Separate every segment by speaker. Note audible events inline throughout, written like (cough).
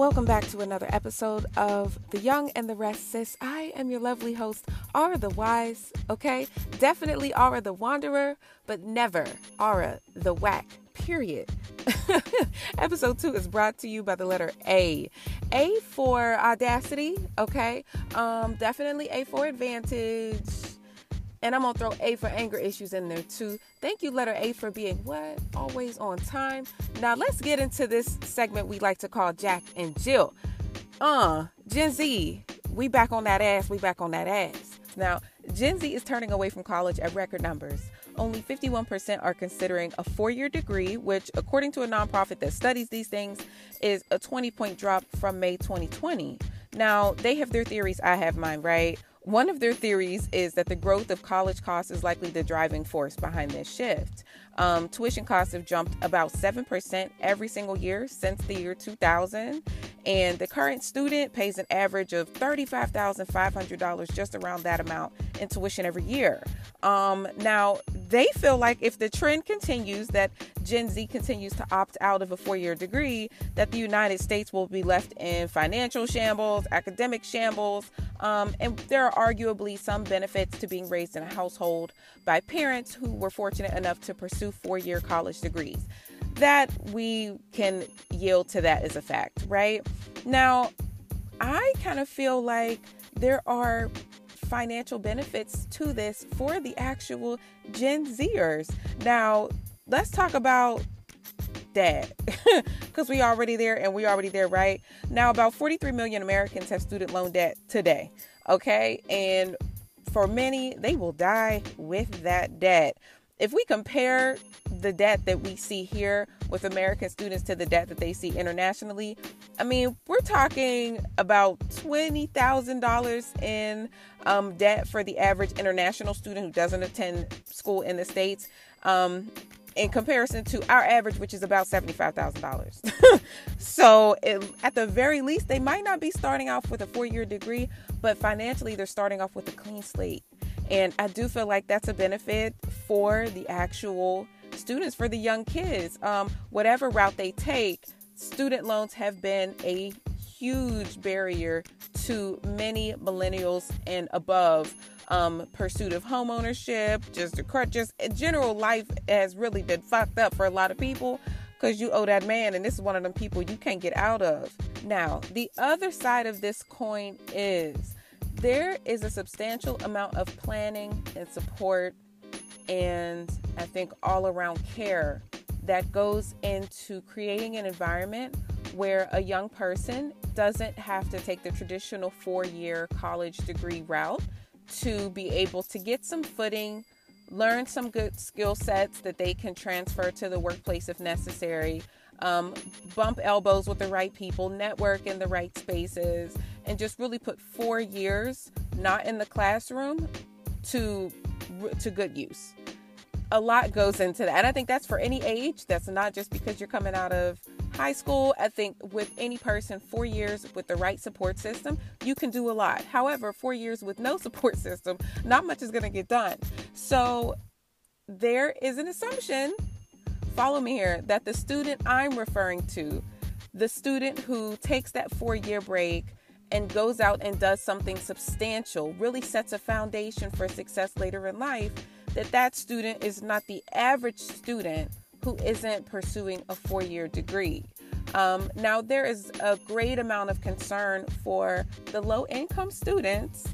Speaker 1: Welcome back to another episode of The Young and the Rest, sis. I am your lovely host, Aura the Wise, okay? Definitely Aura the Wanderer, but never Aura the Whack, period. (laughs) episode two is brought to you by the letter A. A for audacity, okay? Um, definitely A for advantage. And I'm gonna throw A for anger issues in there too. Thank you, letter A, for being what? Always on time. Now let's get into this segment we like to call Jack and Jill. Uh, Gen Z, we back on that ass, we back on that ass. Now, Gen Z is turning away from college at record numbers. Only 51% are considering a four year degree, which, according to a nonprofit that studies these things, is a 20 point drop from May 2020. Now, they have their theories, I have mine, right? One of their theories is that the growth of college costs is likely the driving force behind this shift. Um, tuition costs have jumped about 7% every single year since the year 2000, and the current student pays an average of $35,500, just around that amount in tuition every year. Um, now, they feel like if the trend continues that Gen Z continues to opt out of a four year degree, that the United States will be left in financial shambles, academic shambles, um, and there are arguably some benefits to being raised in a household by parents who were fortunate enough to pursue four year college degrees. That we can yield to that as a fact, right? Now, I kind of feel like there are financial benefits to this for the actual Gen Zers. Now, let's talk about that because (laughs) we already there and we already there right now about 43 million americans have student loan debt today okay and for many they will die with that debt if we compare the debt that we see here with American students to the debt that they see internationally, I mean, we're talking about $20,000 in um, debt for the average international student who doesn't attend school in the States. Um, in comparison to our average, which is about $75,000. (laughs) so, it, at the very least, they might not be starting off with a four year degree, but financially, they're starting off with a clean slate. And I do feel like that's a benefit for the actual students, for the young kids. Um, whatever route they take, student loans have been a huge barrier to many millennials and above um, pursuit of homeownership, just the just general life has really been fucked up for a lot of people because you owe that man, and this is one of them people you can't get out of. Now, the other side of this coin is there is a substantial amount of planning and support and I think all around care that goes into creating an environment where a young person doesn't have to take the traditional four year college degree route to be able to get some footing, learn some good skill sets that they can transfer to the workplace if necessary, um, bump elbows with the right people, network in the right spaces, and just really put four years not in the classroom to to good use. A lot goes into that, and I think that's for any age. That's not just because you're coming out of high school. I think with any person, four years with the right support system, you can do a lot. However, four years with no (laughs) support system, not much is going to get done. So there is an assumption follow me here, that the student I'm referring to, the student who takes that four year break and goes out and does something substantial, really sets a foundation for success later in life, that that student is not the average student who isn't pursuing a four year degree. Um, now, there is a great amount of concern for the low income students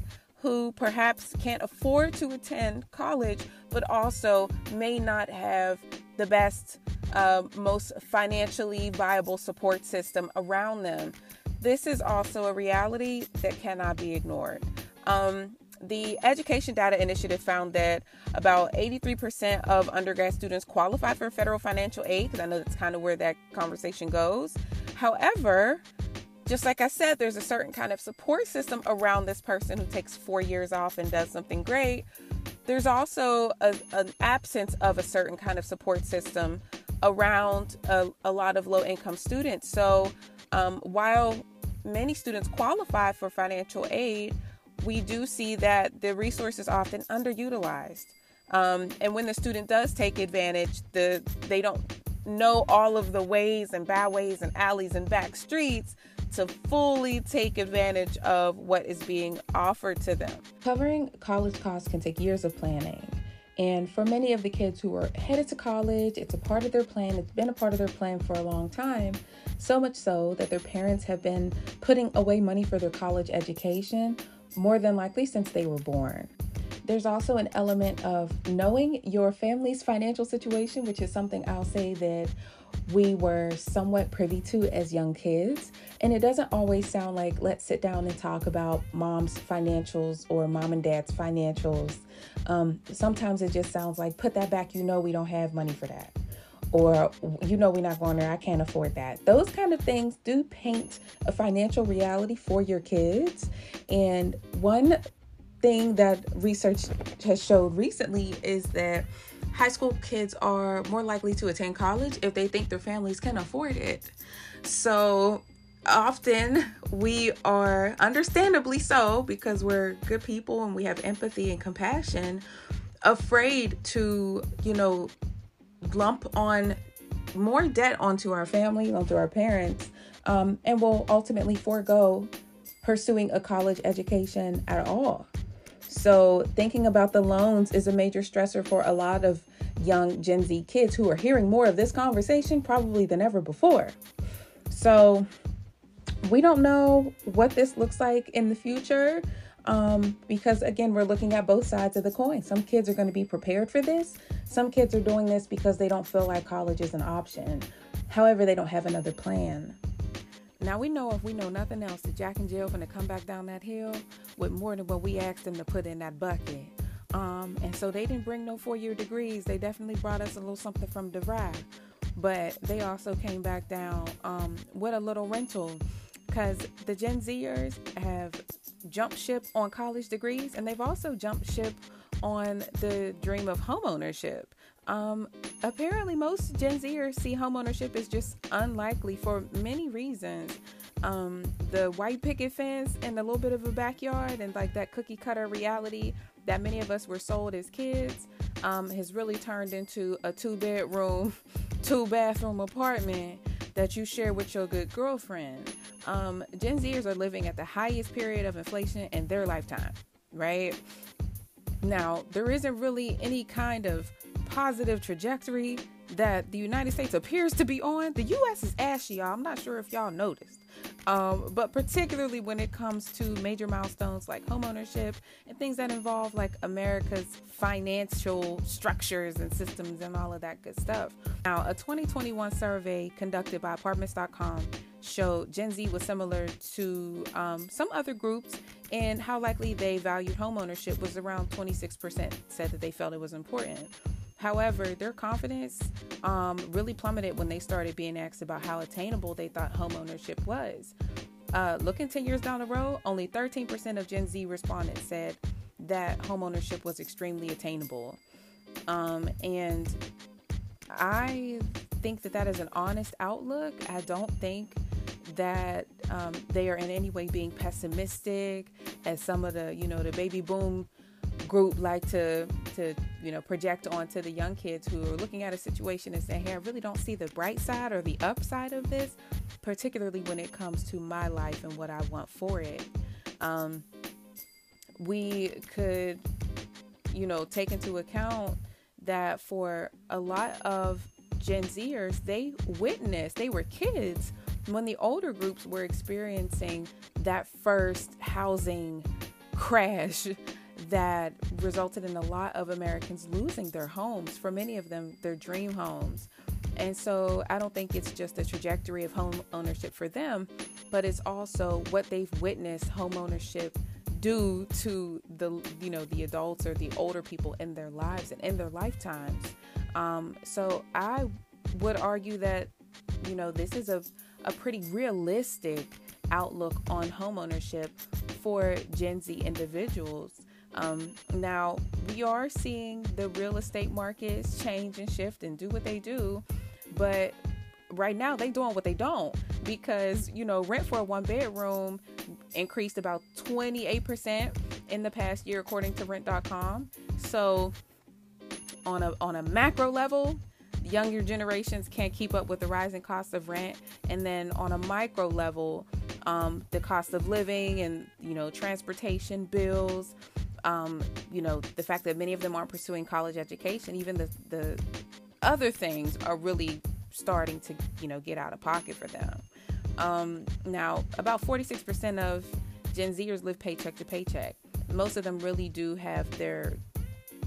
Speaker 1: who perhaps can't afford to attend college, but also may not have the best, uh, most financially viable support system around them. This is also a reality that cannot be ignored. Um, the Education Data Initiative found that about 83% of undergrad students qualify for federal financial aid, because I know that's kind of where that conversation goes. However, just like I said, there's a certain kind of support system around this person who takes four years off and does something great. There's also a, an absence of a certain kind of support system around a, a lot of low income students. So um, while many students qualify for financial aid, we do see that the resource is often underutilized. Um, and when the student does take advantage, the they don't know all of the ways and byways and alleys and back streets to fully take advantage of what is being offered to them. Covering college costs can take years of planning. And for many of the kids who are headed to college, it's a part of their plan. It's been a part of their plan for a long time. So much so that their parents have been putting away money for their college education, more than likely since they were born. There's also an element of knowing your family's financial situation, which is something I'll say that we were somewhat privy to as young kids. And it doesn't always sound like let's sit down and talk about mom's financials or mom and dad's financials. Um, sometimes it just sounds like put that back, you know, we don't have money for that. Or, you know, we're not going there, I can't afford that. Those kind of things do paint a financial reality for your kids. And one thing that research has showed recently is that high school kids are more likely to attend college if they think their families can afford it. So often we are understandably so because we're good people and we have empathy and compassion afraid to you know lump on more debt onto our family onto our parents um, and will ultimately forego pursuing a college education at all so, thinking about the loans is a major stressor for a lot of young Gen Z kids who are hearing more of this conversation probably than ever before. So, we don't know what this looks like in the future um, because, again, we're looking at both sides of the coin. Some kids are going to be prepared for this, some kids are doing this because they don't feel like college is an option. However, they don't have another plan. Now we know if we know nothing else that Jack and Jill are gonna come back down that hill with more than what we asked them to put in that bucket. Um, and so they didn't bring no four-year degrees. They definitely brought us a little something from DeVry, but they also came back down um, with a little rental because the Gen Zers have jumped ship on college degrees, and they've also jumped ship on the dream of homeownership. Um, apparently, most Gen Zers see homeownership as just unlikely for many reasons. Um, the white picket fence and a little bit of a backyard and like that cookie cutter reality that many of us were sold as kids um, has really turned into a two bedroom, (laughs) two bathroom apartment that you share with your good girlfriend. Um, Gen Zers are living at the highest period of inflation in their lifetime, right? Now, there isn't really any kind of positive trajectory that the United States appears to be on. The US is ashy, y'all. I'm not sure if y'all noticed. Um, but particularly when it comes to major milestones like homeownership and things that involve like America's financial structures and systems and all of that good stuff. Now, a 2021 survey conducted by apartments.com showed Gen Z was similar to um, some other groups and how likely they valued homeownership was around 26% said that they felt it was important. However, their confidence um, really plummeted when they started being asked about how attainable they thought homeownership was. Uh, looking 10 years down the road, only 13% of Gen Z respondents said that homeownership was extremely attainable. Um, and I think that that is an honest outlook. I don't think that um, they are in any way being pessimistic, as some of the, you know, the baby boom group like to to you know project onto the young kids who are looking at a situation and saying hey i really don't see the bright side or the upside of this particularly when it comes to my life and what i want for it. Um, we could you know take into account that for a lot of gen zers they witnessed they were kids when the older groups were experiencing that first housing crash that resulted in a lot of Americans losing their homes, for many of them, their dream homes. And so I don't think it's just a trajectory of home ownership for them, but it's also what they've witnessed home ownership do to the you know the adults or the older people in their lives and in their lifetimes. Um, so I would argue that you know this is a a pretty realistic outlook on home ownership for Gen Z individuals. Um, now, we are seeing the real estate markets change and shift and do what they do, but right now they're doing what they don't because you know rent for a one bedroom increased about 28% in the past year according to rent.com so on a on a macro level younger generations can't keep up with the rising cost of rent and then on a micro level um, the cost of living and you know transportation bills. Um, you know the fact that many of them aren't pursuing college education, even the the other things are really starting to you know get out of pocket for them. Um, now, about 46% of Gen Zers live paycheck to paycheck. Most of them really do have their,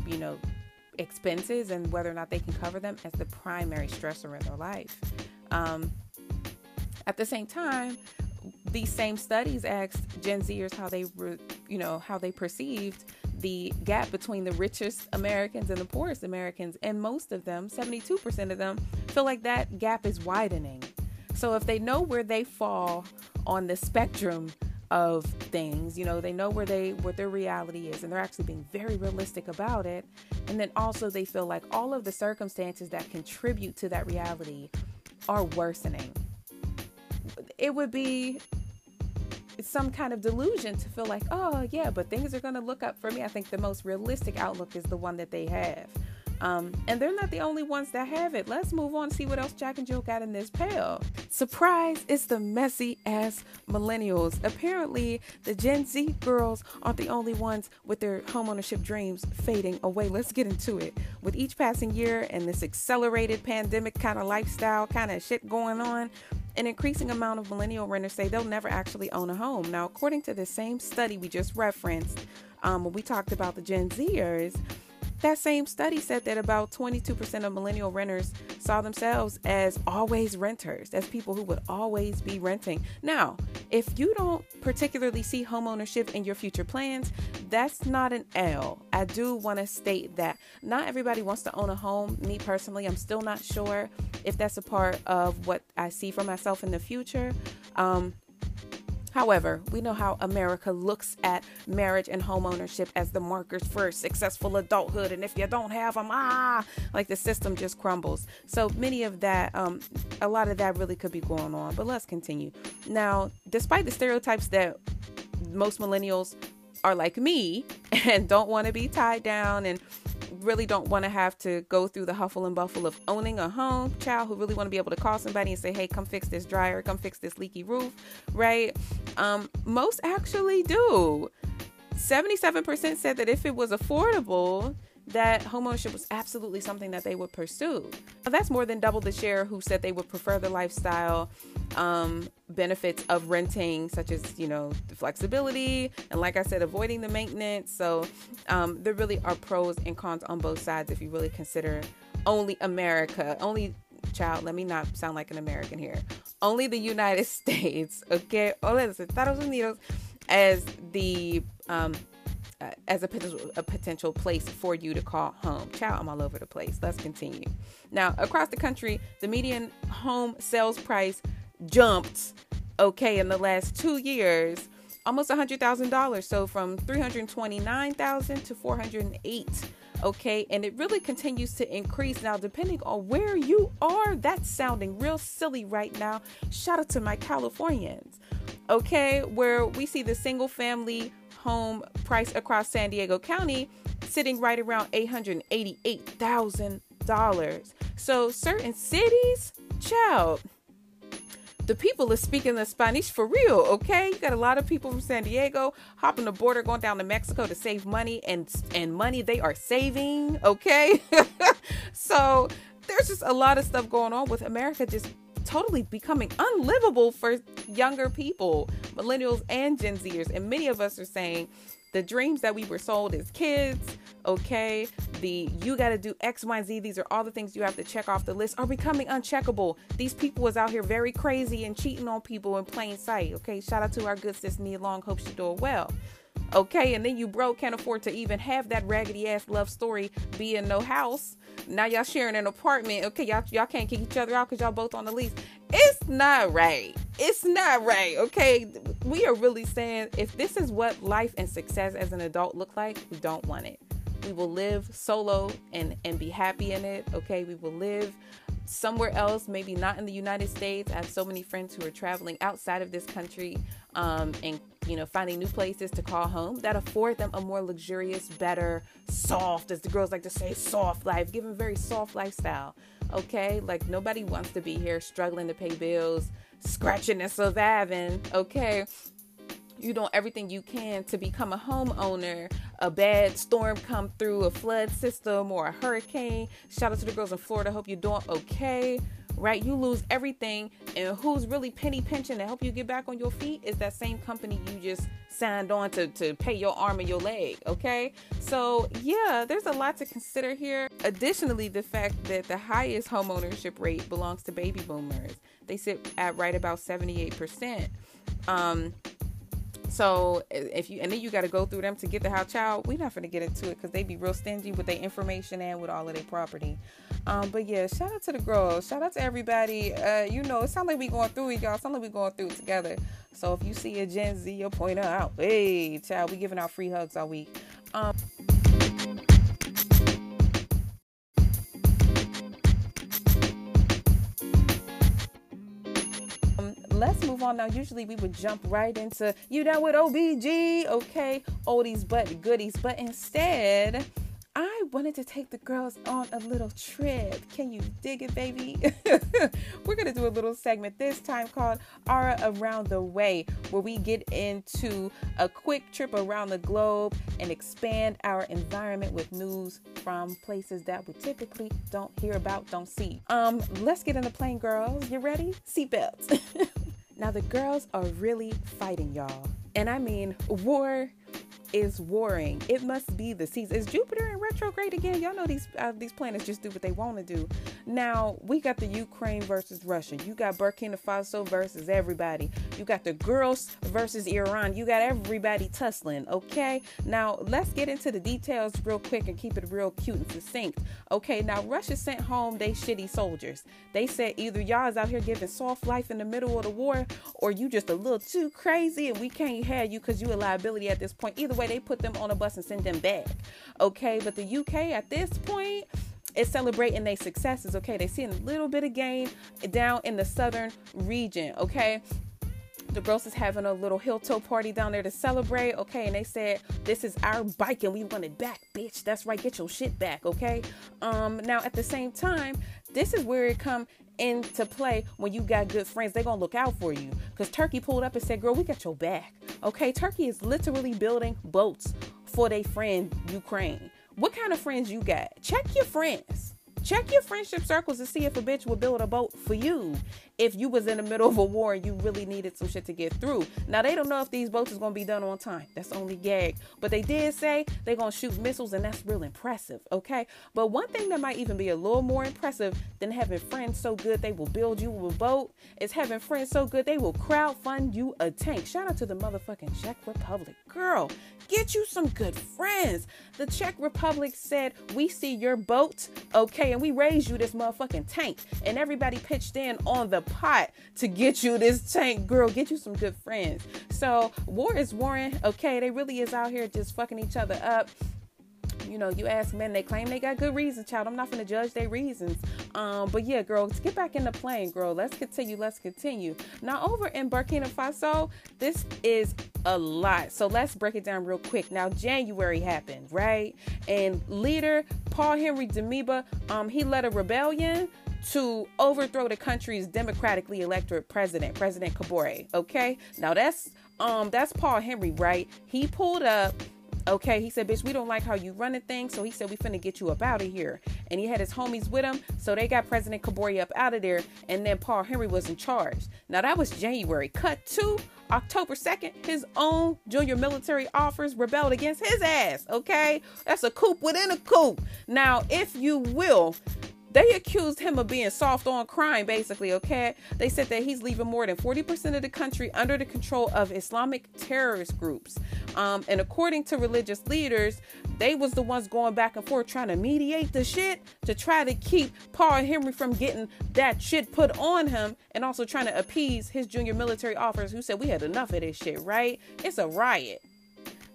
Speaker 1: you know, expenses and whether or not they can cover them as the primary stressor in their life. Um, at the same time, these same studies asked Gen Zers how they were, you know, how they perceived the gap between the richest Americans and the poorest Americans, and most of them, 72% of them, feel like that gap is widening. So if they know where they fall on the spectrum of things, you know, they know where they what their reality is and they're actually being very realistic about it. And then also they feel like all of the circumstances that contribute to that reality are worsening. It would be some kind of delusion to feel like, oh, yeah, but things are going to look up for me. I think the most realistic outlook is the one that they have. Um, and they're not the only ones that have it. Let's move on and see what else Jack and Jill got in this pail. Surprise, it's the messy ass millennials. Apparently, the Gen Z girls aren't the only ones with their homeownership dreams fading away. Let's get into it. With each passing year and this accelerated pandemic kind of lifestyle kind of shit going on, an increasing amount of millennial renters say they'll never actually own a home. Now, according to the same study we just referenced, um, when we talked about the Gen Zers, that same study said that about 22% of millennial renters saw themselves as always renters, as people who would always be renting. Now, if you don't particularly see homeownership in your future plans, that's not an L. I do want to state that not everybody wants to own a home. Me personally, I'm still not sure if that's a part of what I see for myself in the future. Um, However, we know how America looks at marriage and homeownership as the markers for successful adulthood. And if you don't have them, ah, like the system just crumbles. So many of that, um, a lot of that really could be going on. But let's continue. Now, despite the stereotypes that most millennials are like me (laughs) and don't want to be tied down and really don't want to have to go through the huffle and buffle of owning a home, child who really want to be able to call somebody and say, hey, come fix this dryer, come fix this leaky roof, right? Um, most actually do. 77% said that if it was affordable, that homeownership was absolutely something that they would pursue. Now, that's more than double the share who said they would prefer the lifestyle um, benefits of renting, such as, you know, the flexibility and, like I said, avoiding the maintenance. So um, there really are pros and cons on both sides if you really consider only America, only child, let me not sound like an American here. Only the United (laughs) States, okay, only los Estados Unidos as the um, uh, as a potential, a potential place for you to call home. Child, I'm all over the place. Let's continue. Now, across the country, the median home sales price jumped, okay, in the last two years, almost $100,000. So from 329,000 to 408 okay and it really continues to increase now depending on where you are that's sounding real silly right now shout out to my californians okay where we see the single family home price across San Diego County sitting right around $888,000. So certain cities, child, the people are speaking the Spanish for real, okay? You got a lot of people from San Diego hopping the border going down to Mexico to save money and and money they are saving, okay? (laughs) so there's just a lot of stuff going on with America just totally becoming unlivable for younger people, millennials and Gen Zers. And many of us are saying the dreams that we were sold as kids, okay, the you got to do X, Y, Z, these are all the things you have to check off the list, are becoming uncheckable. These people was out here very crazy and cheating on people in plain sight, okay? Shout out to our good sis Nia Long, hope she's doing well. Okay, and then you broke, can't afford to even have that raggedy ass love story be in no house now y'all sharing an apartment. Okay, y'all y'all can't kick each other out because y'all both on the lease. It's not right. It's not right. Okay, we are really saying if this is what life and success as an adult look like, we don't want it. We will live solo and and be happy in it. Okay, we will live somewhere else, maybe not in the United States. I have so many friends who are traveling outside of this country um, and you know finding new places to call home that afford them a more luxurious, better, soft, as the girls like to say, soft life, give them very soft lifestyle. Okay, like nobody wants to be here struggling to pay bills, scratching and surviving. Okay, you doing everything you can to become a homeowner. A bad storm come through, a flood system or a hurricane. Shout out to the girls in Florida. Hope you're doing okay. Right, you lose everything, and who's really penny pinching to help you get back on your feet is that same company you just signed on to, to pay your arm and your leg. Okay, so yeah, there's a lot to consider here. Additionally, the fact that the highest homeownership rate belongs to baby boomers, they sit at right about 78%. Um, so if you and then you got to go through them to get the house child, we're not gonna get into it because they'd be real stingy with their information and with all of their property. Um, but yeah, shout out to the girls, shout out to everybody. Uh, you know, it sounds like we going through it, y'all. It sounds like we going through it together. So if you see a Gen Z, you'll point her out. Hey, child, we giving out free hugs all week. Um, let's move on now. Usually we would jump right into you down with OBG, okay, oldies but goodies, but instead. I wanted to take the girls on a little trip. Can you dig it, baby? (laughs) We're going to do a little segment this time called Aura Around the Way, where we get into a quick trip around the globe and expand our environment with news from places that we typically don't hear about, don't see. Um, let's get in the plane, girls. You ready? Seatbelts. (laughs) Now, the girls are really fighting, y'all. And I mean, war is warring. It must be the season. Is Jupiter in retrograde again? Y'all know these uh, these planets just do what they want to do. Now we got the Ukraine versus Russia. You got Burkina Faso versus everybody. You got the girls versus Iran. You got everybody tussling. Okay. Now let's get into the details real quick and keep it real cute and succinct. Okay. Now Russia sent home they shitty soldiers. They said either y'all is out here giving soft life in the middle of the war, or you just a little too crazy and we can't have you because you a liability at this point. Either way, they put them on a bus and send them back. Okay, but the UK at this point is celebrating their successes. Okay, they see a little bit of gain down in the southern region. Okay, the girls is having a little hilltop party down there to celebrate. Okay, and they said this is our bike and we want it back, bitch. That's right, get your shit back. Okay. Um. Now at the same time, this is where it come into play when you got good friends. They're gonna look out for you. Cause Turkey pulled up and said, "Girl, we got your back." Okay, Turkey is literally building boats for their friend Ukraine. What kind of friends you got? Check your friends. Check your friendship circles to see if a bitch will build a boat for you if you was in the middle of a war and you really needed some shit to get through. Now they don't know if these boats is gonna be done on time. That's only gag. But they did say they're gonna shoot missiles and that's real impressive, okay? But one thing that might even be a little more impressive than having friends so good they will build you a boat is having friends so good they will crowd fund you a tank. Shout out to the motherfucking Czech Republic. Girl, get you some good friends. The Czech Republic said, We see your boat, okay, and we raise you this motherfucking tank. And everybody pitched in on the pot to get you this tank, girl. Get you some good friends. So war is warring. Okay, they really is out here just fucking each other up you know, you ask men, they claim they got good reasons, child. I'm not gonna judge their reasons. Um, but yeah, girl, let's get back in the plane, girl. Let's continue. Let's continue. Now, over in Burkina Faso, this is a lot. So let's break it down real quick. Now, January happened, right? And leader Paul Henry Damiba, um, he led a rebellion to overthrow the country's democratically elected president, President Kabore. Okay, now that's um that's Paul Henry, right? He pulled up. Okay, he said, "Bitch, we don't like how you running things." So he said, "We finna get you up out of here." And he had his homies with him, so they got President Kabore up out of there. And then Paul Henry was in charge. Now that was January. Cut to October 2nd, his own junior military officers rebelled against his ass. Okay, that's a coup within a coup. Now, if you will, they accused him of being soft on crime, basically, okay? They said that he's leaving more than 40% of the country under the control of Islamic terrorist groups. Um, and according to religious leaders, they was the ones going back and forth trying to mediate the shit to try to keep Paul Henry from getting that shit put on him and also trying to appease his junior military officers who said we had enough of this shit, right? It's a riot.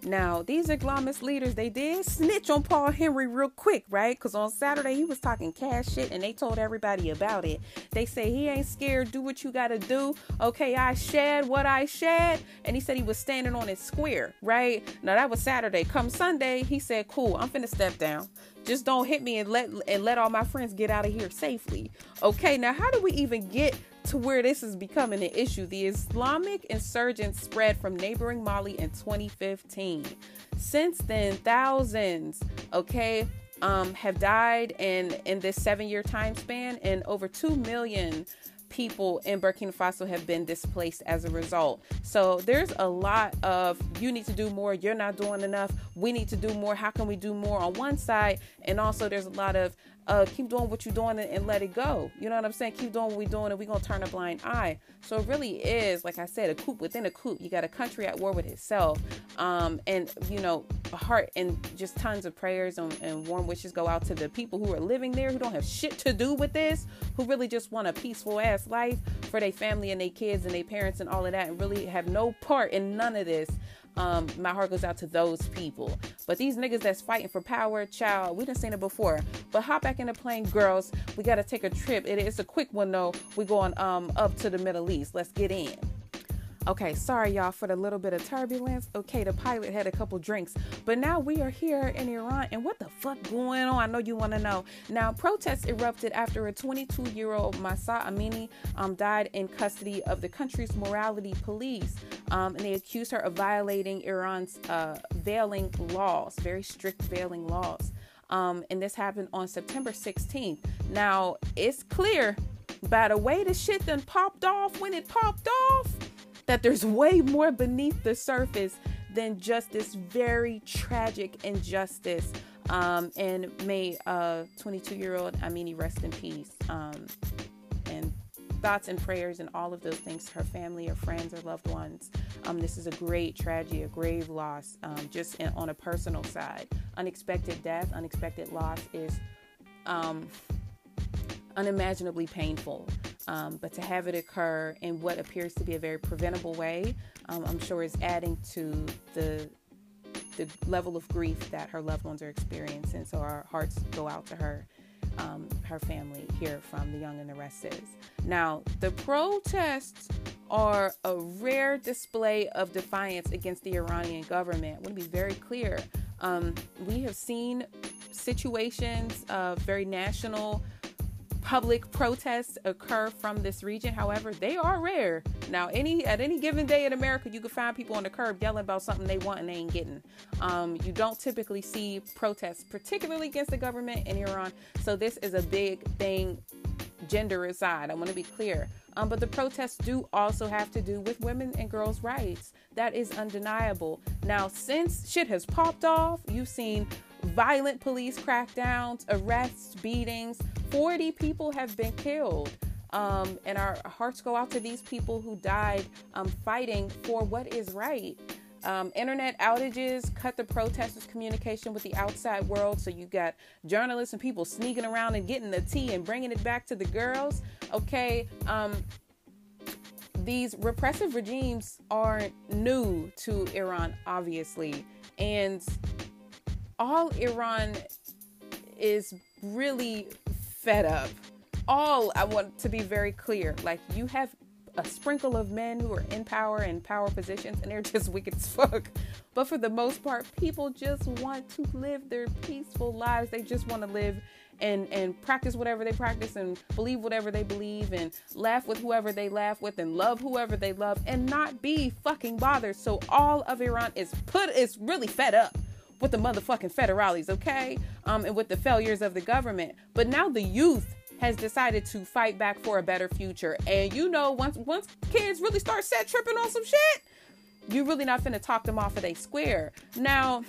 Speaker 1: Now, these Islamist leaders, they did snitch on Paul Henry real quick, right? Because on Saturday, he was talking cash shit and they told everybody about it. They say he ain't scared, do what you gotta do. Okay, I shed what I shed. And he said he was standing on his square, right? Now, that was Saturday. Come Sunday, he said, cool, I'm finna step down. Just don't hit me and let and let all my friends get out of here safely. Okay, now how do we even get to where this is becoming an issue. The Islamic insurgents spread from neighboring Mali in 2015. Since then, thousands, okay, um, have died in in this seven-year time span, and over two million people in Burkina Faso have been displaced as a result. So there's a lot of you need to do more, you're not doing enough, we need to do more, how can we do more on one side? And also there's a lot of uh, keep doing what you're doing and, and, let it go. You know what I'm saying? Keep doing what we're doing and we're going to turn a blind eye. So it really is, like I said, a coup within a coup. You got a country at war with itself. Um, and, you know, a heart and just tons of prayers and, and warm wishes go out to the people who are living there who don't have shit to do with this, who really just want a peaceful ass life for their family and their kids and their parents and all of that and really have no part in none of this. Um, my heart goes out to those people. But these niggas that's fighting for power, child, we done seen it before. But hop back in the plane, girls. We gotta take a trip. It is a quick one though. We going um up to the Middle East. Let's get in. Okay, sorry y'all for the little bit of turbulence. Okay, the pilot had a couple drinks, but now we are here in Iran, and what the fuck going on? I know you want to know. Now, protests erupted after a 22-year-old Mahsa Amini um, died in custody of the country's morality police, um, and they accused her of violating Iran's uh, veiling laws, very strict veiling laws. Um, and this happened on September 16th. Now, it's clear by the way the shit then popped off when it popped off that there's way more beneath the surface than just this very tragic injustice. Um, and may uh 22 year old Amini rest in peace. Um, and thoughts and prayers and all of those things to her family, or friends, or loved ones. Um, this is a great tragedy, a grave loss, um, just in, on a personal side. Unexpected death, unexpected loss is um, unimaginably painful. Um, but to have it occur in what appears to be a very preventable way, um, I'm sure is adding to the the level of grief that her loved ones are experiencing. So our hearts go out to her, um, her family here from the Young and the Restless. Now, the protests are a rare display of defiance against the Iranian government. I want to be very clear. Um, we have seen situations of very national public protests occur from this region. However, they are rare. Now, any at any given day in America, you can find people on the curb yelling about something they want and they ain't getting. Um, you don't typically see protests, particularly against the government in Iran. So this is a big thing, gender aside. I want to be clear. Um, but the protests do also have to do with women and girls' rights. That is undeniable. Now, since shit has popped off, you've seen violent police crackdowns, arrests, beatings. 40 people have been killed. Um, and our hearts go out to these people who died um, fighting for what is right. Um, internet outages cut the protesters' communication with the outside world. So you got journalists and people sneaking around and getting the tea and bringing it back to the girls. Okay. Um, these repressive regimes aren't new to Iran, obviously. And all Iran is really fed up. All, I want to be very clear, like you have a sprinkle of men who are in power and power positions and they're (laughs) just wicked as fuck. But for the most part, people just want to live their peaceful lives. They just want to live and and practice whatever they practice and believe whatever they believe and laugh with whoever they laugh with and love whoever they love and not be fucking bothered. So all of Iran is put is really fed up with the motherfucking federales, okay? Um, and with the failures of the government. But now the youth has decided to fight back for a better future. And you know, once once kids really start set tripping on some shit, you're really not finna talk them off of a square. Now,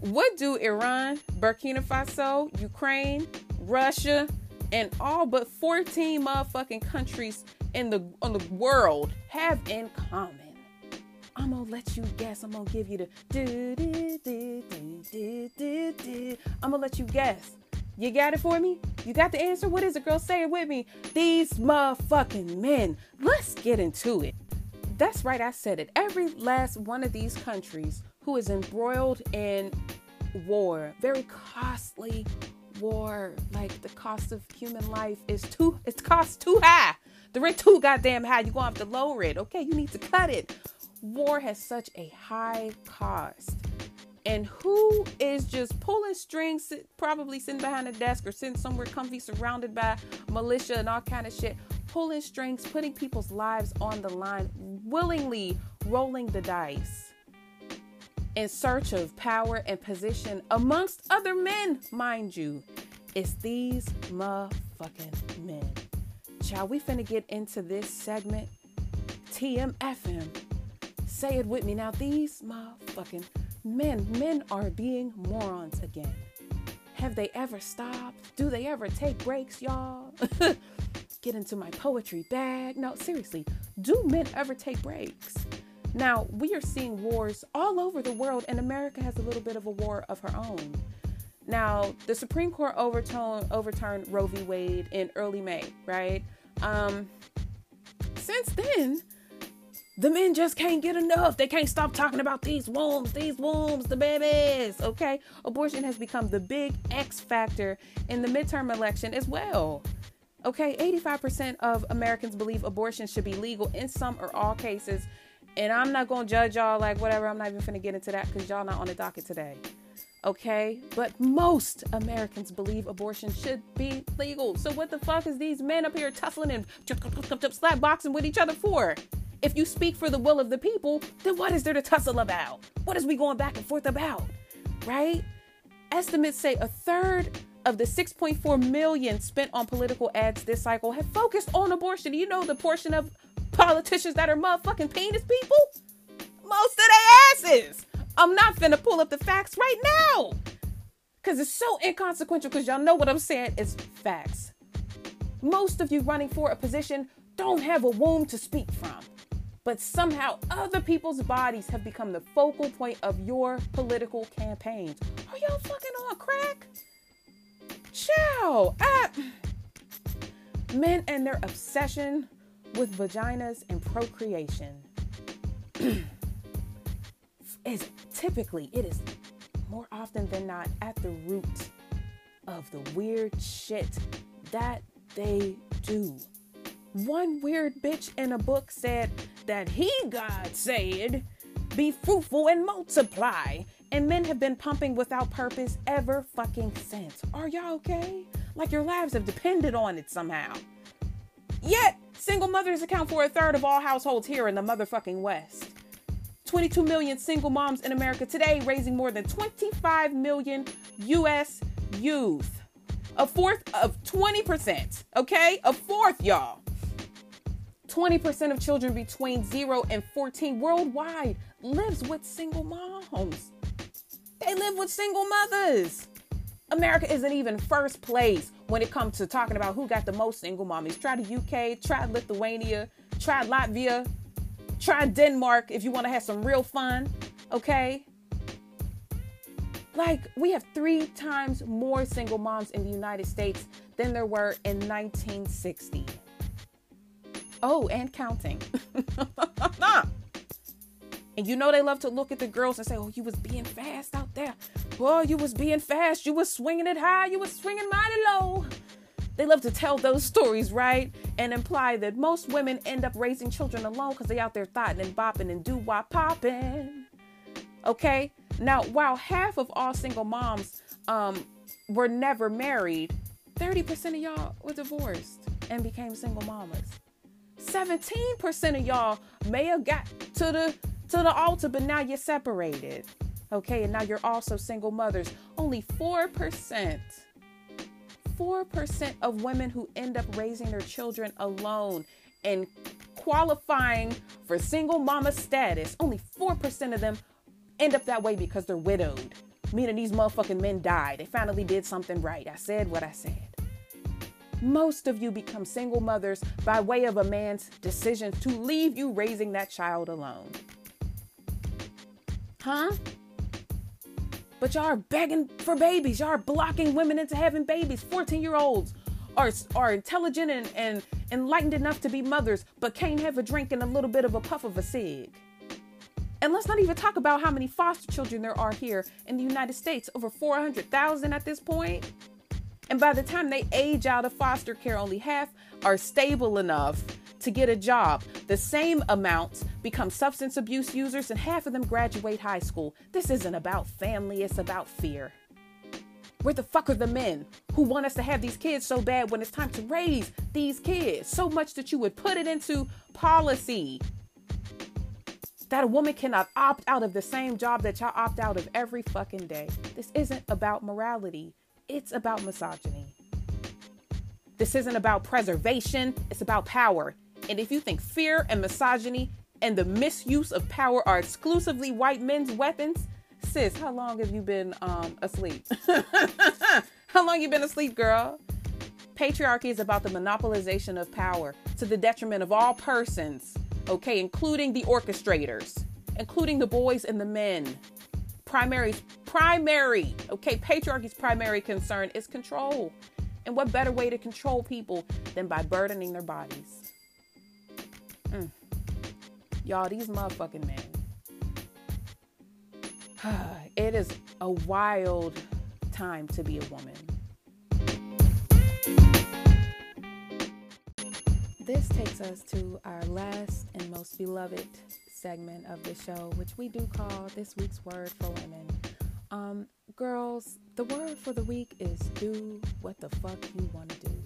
Speaker 1: what do Iran, Burkina Faso, Ukraine, Russia, and all but 14 motherfucking countries in the on the world have in common? I'm gonna let you guess. I'm gonna give you the do do do do do do. I'm gonna let you guess. You got it for me? You got the answer? What is it, girl? Say it with me. These motherfucking men. Let's get into it. That's right, I said it. Every last one of these countries who is embroiled in war, very costly war, like the cost of human life is too, it costs too high. The rent too goddamn high. You're gonna have to lower it. Okay, you need to cut it. War has such a high cost. And who is just pulling strings, probably sitting behind a desk or sitting somewhere comfy, surrounded by militia and all kind of shit, pulling strings, putting people's lives on the line, willingly rolling the dice in search of power and position amongst other men, mind you. It's these motherfucking men. Child, we finna get into this segment. TMFM. Say it with me now. These motherfucking men, men are being morons again. Have they ever stopped? Do they ever take breaks, y'all? (laughs) get into my poetry bag. No, seriously, do men ever take breaks? Now, we are seeing wars all over the world, and America has a little bit of a war of her own. Now, the Supreme Court overturned, overturned Roe v. Wade in early May, right? Um, since then, the men just can't get enough. They can't stop talking about these wombs, these wombs, the babies. Okay. Abortion has become the big X factor in the midterm election as well. Okay. 85% of Americans believe abortion should be legal in some or all cases. And I'm not going to judge y'all like whatever. I'm not even going to get into that because y'all not on the docket today. Okay, but most Americans believe abortion should be legal. So what the fuck is these men up here tussling and slap boxing with each other for? If you speak for the will of the people, then what is there to tussle about? What is we going back and forth about? Right? Estimates say a third of the 6.4 million spent on political ads this cycle have focused on abortion. You know the portion of politicians that are motherfucking penis people? Most of their asses. I'm not finna pull up the facts right now. Cause it's so inconsequential, because y'all know what I'm saying is facts. Most of you running for a position don't have a womb to speak from. But somehow other people's bodies have become the focal point of your political campaigns. Are y'all fucking on crack? Ciao. Ah. Men and their obsession with vaginas and procreation (clears throat) is typically it is more often than not at the root of the weird shit that they do. One weird bitch in a book said that he, God said, be fruitful and multiply. And men have been pumping without purpose ever fucking since. Are y'all okay? Like your lives have depended on it somehow. Yet, single mothers account for a third of all households here in the motherfucking West. 22 million single moms in America today, raising more than 25 million US youth. A fourth of 20%, okay? A fourth, y'all. 20% of children between 0 and 14 worldwide lives with single moms. They live with single mothers. America isn't even first place when it comes to talking about who got the most single mommies. Try the UK, try Lithuania, try Latvia, try Denmark if you want to have some real fun, okay? Like, we have three times more single moms in the United States than there were in 1960. Oh, and counting. (laughs) and you know they love to look at the girls and say, "Oh, you was being fast out there. Boy, you was being fast. You was swinging it high. You was swinging mighty low." They love to tell those stories, right? And imply that most women end up raising children alone because they out there thotting and bopping and do wop popping. Okay. Now, while half of all single moms um, were never married, 30% of y'all were divorced and became single mamas. 17% of y'all may have got to the to the altar, but now you're separated. Okay, and now you're also single mothers. Only 4%. 4% of women who end up raising their children alone and qualifying for single mama status, only 4% of them end up that way because they're widowed. Meaning these motherfucking men died. They finally did something right. I said what I said. Most of you become single mothers by way of a man's decision to leave you raising that child alone. Huh? But y'all are begging for babies. Y'all are blocking women into having babies. 14 year olds are, are intelligent and, and enlightened enough to be mothers, but can't have a drink and a little bit of a puff of a cig. And let's not even talk about how many foster children there are here in the United States over 400,000 at this point. And by the time they age out of foster care, only half are stable enough to get a job. The same amounts become substance abuse users, and half of them graduate high school. This isn't about family, it's about fear. Where the fuck are the men who want us to have these kids so bad when it's time to raise these kids? So much that you would put it into policy that a woman cannot opt out of the same job that y'all opt out of every fucking day. This isn't about morality, it's about misogyny. This isn't about preservation, it's about power. And if you think fear and misogyny and the misuse of power are exclusively white men's weapons, sis, how long have you been um, asleep? (laughs) how long you been asleep, girl? Patriarchy is about the monopolization of power to the detriment of all persons, okay, including the orchestrators, including the boys and the men. Primary, primary, okay, patriarchy's primary concern is control. And what better way to control people than by burdening their bodies? Mm. Y'all, these motherfucking men. (sighs) it is a wild time to be a woman. This takes us to our last and most beloved segment of the show, which we do call This Week's Word for Women. Um, girls, the word for the week is do what the fuck you want to do.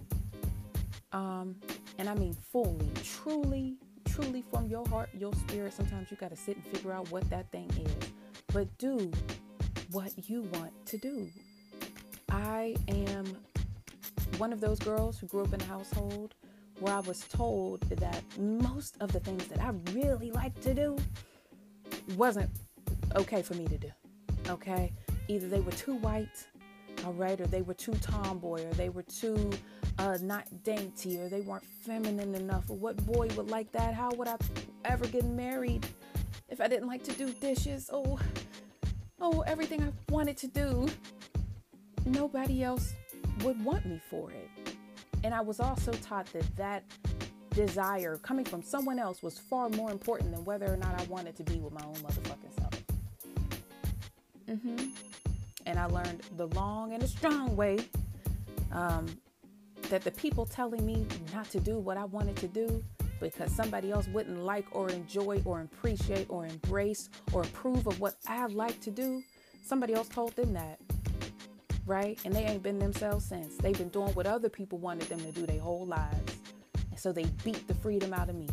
Speaker 1: Um, and I mean fully, truly, truly from your heart, your spirit. Sometimes you got to sit and figure out what that thing is. But do what you want to do. I am one of those girls who grew up in a household where I was told that most of the things that I really like to do wasn't okay for me to do. Okay? Either they were too white, all right, or they were too tomboy, or they were too uh, not dainty, or they weren't feminine enough. Or what boy would like that? How would I ever get married if I didn't like to do dishes? Oh, oh, everything I wanted to do, nobody else would want me for it. And I was also taught that that desire coming from someone else was far more important than whether or not I wanted to be with my own motherfucking self. Mm-hmm. And I learned the long and the strong way um, that the people telling me not to do what I wanted to do because somebody else wouldn't like or enjoy or appreciate or embrace or approve of what I like to do, somebody else told them that right? And they ain't been themselves since. They've been doing what other people wanted them to do their whole lives. And so they beat the freedom out of me.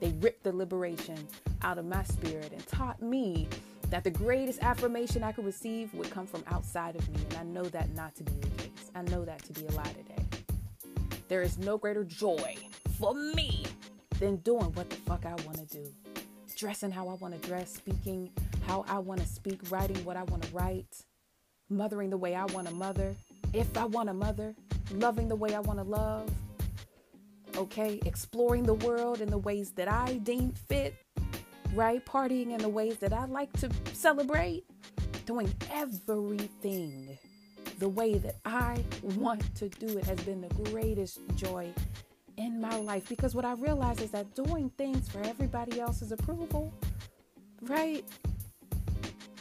Speaker 1: They ripped the liberation out of my spirit and taught me that the greatest affirmation I could receive would come from outside of me. And I know that not to be the case. I know that to be a lie today. There is no greater joy for me than doing what the fuck I want to do. Dressing how I want to dress, speaking how I want to speak, writing what I want to write, mothering the way I want to mother, if I want to mother, loving the way I want to love, okay, exploring the world in the ways that I deem fit, right? Partying in the ways that I like to celebrate, doing everything the way that I want to do it has been the greatest joy in my life because what I realize is that doing things for everybody else's approval, right?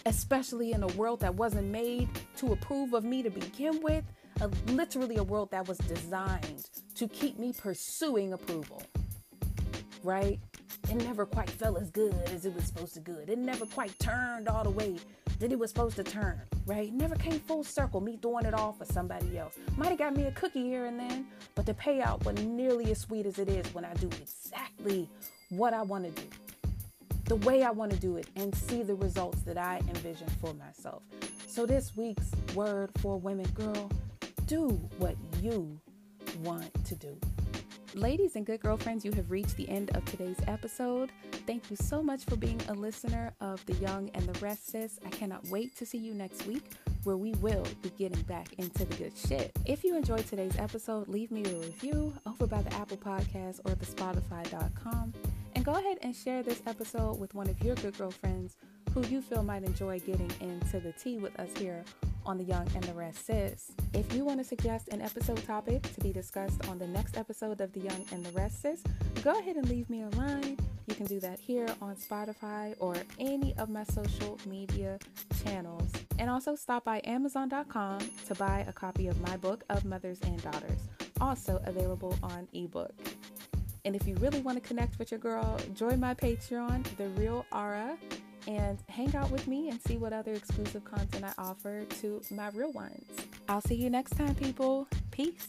Speaker 1: Especially in a world that wasn't made to approve of me to begin with, a, literally a world that was designed to keep me pursuing approval. Right? It never quite felt as good as it was supposed to good. It never quite turned all the way that it was supposed to turn, right? Never came full circle, me doing it all for somebody else. Might have got me a cookie here and then, but the payout wasn't nearly as sweet as it is when I do exactly what I want to do the way I want to do it and see the results that I envision for myself. So, this week's word for women, girl, do what you want to do. Ladies and good girlfriends, you have reached the end of today's episode. Thank you so much for being a listener of The Young and the Rest Sis. I cannot wait to see you next week where we will be getting back into the good shit. If you enjoyed today's episode, leave me a review over by the Apple Podcast or the Spotify.com. Go ahead and share this episode with one of your good girlfriends who you feel might enjoy getting into the tea with us here on The Young and the Rest Sis. If you want to suggest an episode topic to be discussed on the next episode of The Young and the Rest Sis, go ahead and leave me a line. You can do that here on Spotify or any of my social media channels. And also stop by Amazon.com to buy a copy of my book of Mothers and Daughters, also available on ebook. And if you really want to connect with your girl, join my Patreon, The Real Aura, and hang out with me and see what other exclusive content I offer to my real ones. I'll see you next time, people. Peace.